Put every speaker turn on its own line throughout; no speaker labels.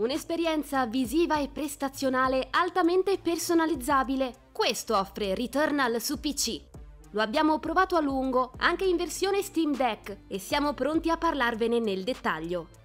Un'esperienza visiva e prestazionale altamente personalizzabile. Questo offre Returnal su PC. Lo abbiamo provato a lungo, anche in versione Steam Deck, e siamo pronti a parlarvene nel dettaglio.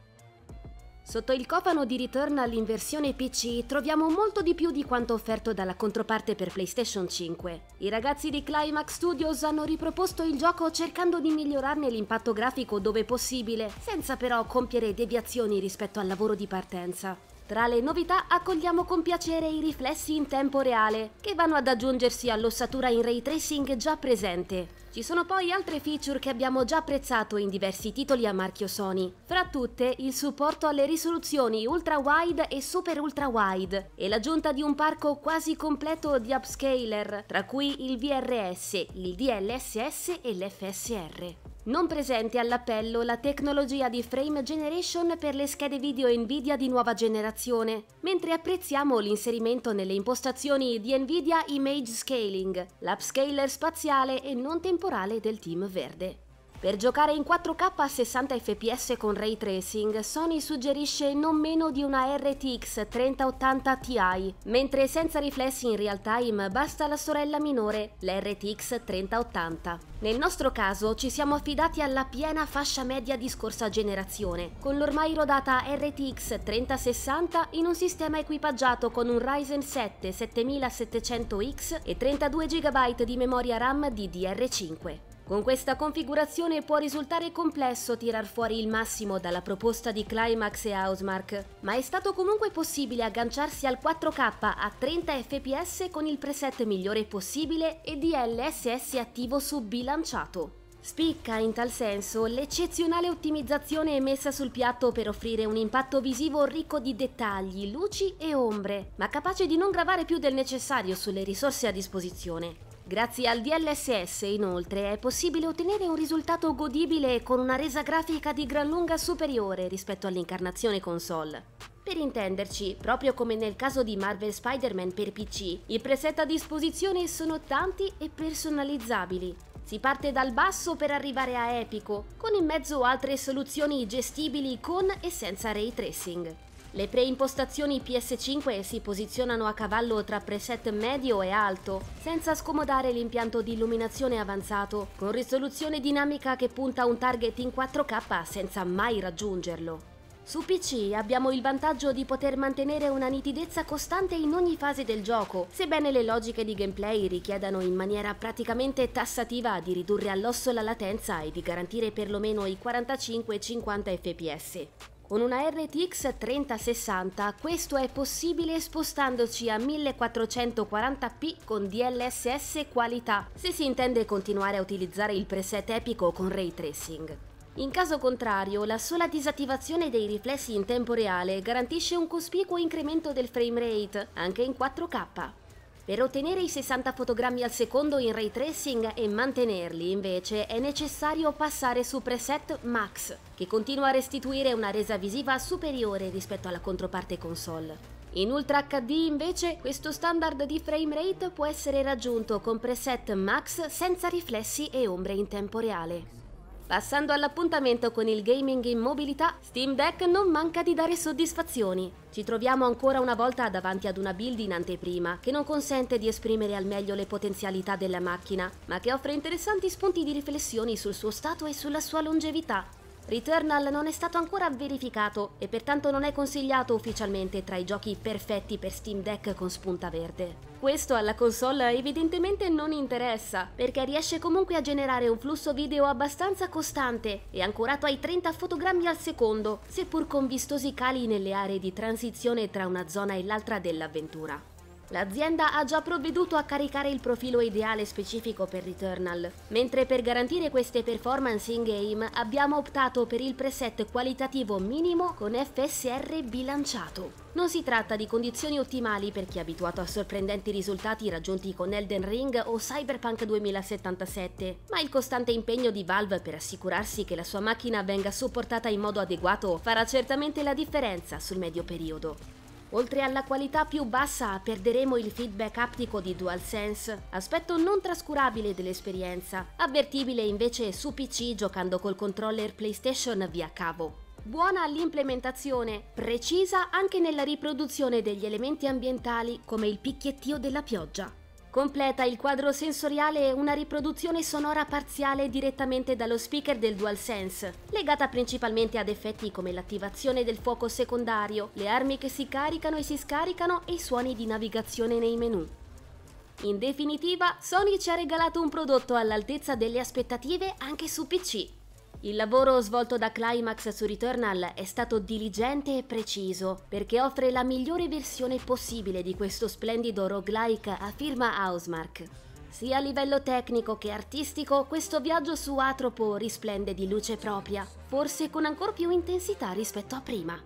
Sotto il cofano di Returnal in versione PC troviamo molto di più di quanto offerto dalla controparte per PlayStation 5. I ragazzi di Climax Studios hanno riproposto il gioco cercando di migliorarne l'impatto grafico dove possibile, senza però compiere deviazioni rispetto al lavoro di partenza. Tra le novità accogliamo con piacere i riflessi in tempo reale, che vanno ad aggiungersi all'ossatura in ray tracing già presente. Ci sono poi altre feature che abbiamo già apprezzato in diversi titoli a marchio Sony, fra tutte il supporto alle risoluzioni ultra wide e super ultra wide e l'aggiunta di un parco quasi completo di upscaler, tra cui il VRS, il DLSS e l'FSR. Non presente all'appello la tecnologia di frame generation per le schede video Nvidia di nuova generazione, mentre apprezziamo l'inserimento nelle impostazioni di Nvidia Image Scaling, l'upscaler spaziale e non temporale del team verde. Per giocare in 4K a 60 fps con ray tracing, Sony suggerisce non meno di una RTX 3080 Ti, mentre senza riflessi in real time basta la sorella minore, la RTX 3080. Nel nostro caso ci siamo affidati alla piena fascia media di scorsa generazione, con l'ormai rodata RTX 3060 in un sistema equipaggiato con un Ryzen 7 7700X e 32 GB di memoria RAM DDR5. Con questa configurazione può risultare complesso tirar fuori il massimo dalla proposta di Climax e Housemark, ma è stato comunque possibile agganciarsi al 4K a 30 fps con il preset migliore possibile e DLSS attivo su bilanciato. Spicca in tal senso l'eccezionale ottimizzazione messa sul piatto per offrire un impatto visivo ricco di dettagli, luci e ombre, ma capace di non gravare più del necessario sulle risorse a disposizione. Grazie al DLSS, inoltre, è possibile ottenere un risultato godibile con una resa grafica di gran lunga superiore rispetto all'incarnazione console. Per intenderci, proprio come nel caso di Marvel Spider-Man per PC, i preset a disposizione sono tanti e personalizzabili. Si parte dal basso per arrivare a epico, con in mezzo altre soluzioni gestibili con e senza ray tracing. Le preimpostazioni PS5 si posizionano a cavallo tra preset medio e alto, senza scomodare l'impianto di illuminazione avanzato, con risoluzione dinamica che punta un target in 4K senza mai raggiungerlo. Su PC abbiamo il vantaggio di poter mantenere una nitidezza costante in ogni fase del gioco, sebbene le logiche di gameplay richiedano in maniera praticamente tassativa di ridurre all'osso la latenza e di garantire perlomeno i 45-50 fps. Con una RTX 3060 questo è possibile spostandoci a 1440p con DLSS qualità, se si intende continuare a utilizzare il preset epico con ray tracing. In caso contrario, la sola disattivazione dei riflessi in tempo reale garantisce un cospicuo incremento del frame rate, anche in 4K. Per ottenere i 60 fotogrammi al secondo in ray tracing e mantenerli, invece, è necessario passare su preset Max, che continua a restituire una resa visiva superiore rispetto alla controparte console. In Ultra HD invece questo standard di frame rate può essere raggiunto con preset Max senza riflessi e ombre in tempo reale. Passando all'appuntamento con il gaming in mobilità, Steam Deck non manca di dare soddisfazioni. Ci troviamo ancora una volta davanti ad una build in anteprima che non consente di esprimere al meglio le potenzialità della macchina, ma che offre interessanti spunti di riflessioni sul suo stato e sulla sua longevità. Returnal non è stato ancora verificato e pertanto non è consigliato ufficialmente tra i giochi perfetti per Steam Deck con spunta verde. Questo alla console evidentemente non interessa, perché riesce comunque a generare un flusso video abbastanza costante e ancorato ai 30 fotogrammi al secondo, seppur con vistosi cali nelle aree di transizione tra una zona e l'altra dell'avventura. L'azienda ha già provveduto a caricare il profilo ideale specifico per Returnal, mentre per garantire queste performance in-game abbiamo optato per il preset qualitativo minimo con FSR bilanciato. Non si tratta di condizioni ottimali per chi è abituato a sorprendenti risultati raggiunti con Elden Ring o Cyberpunk 2077, ma il costante impegno di Valve per assicurarsi che la sua macchina venga supportata in modo adeguato farà certamente la differenza sul medio periodo. Oltre alla qualità più bassa perderemo il feedback aptico di DualSense, aspetto non trascurabile dell'esperienza, avvertibile invece su PC giocando col controller PlayStation via cavo. buona all'implementazione, precisa anche nella riproduzione degli elementi ambientali come il picchiettio della pioggia. Completa il quadro sensoriale una riproduzione sonora parziale direttamente dallo speaker del DualSense, legata principalmente ad effetti come l'attivazione del fuoco secondario, le armi che si caricano e si scaricano e i suoni di navigazione nei menu. In definitiva, Sony ci ha regalato un prodotto all'altezza delle aspettative anche su PC. Il lavoro svolto da Climax su Returnal è stato diligente e preciso perché offre la migliore versione possibile di questo splendido roguelike a firma Housemark. Sia a livello tecnico che artistico, questo viaggio su Atropo risplende di luce propria, forse con ancora più intensità rispetto a prima.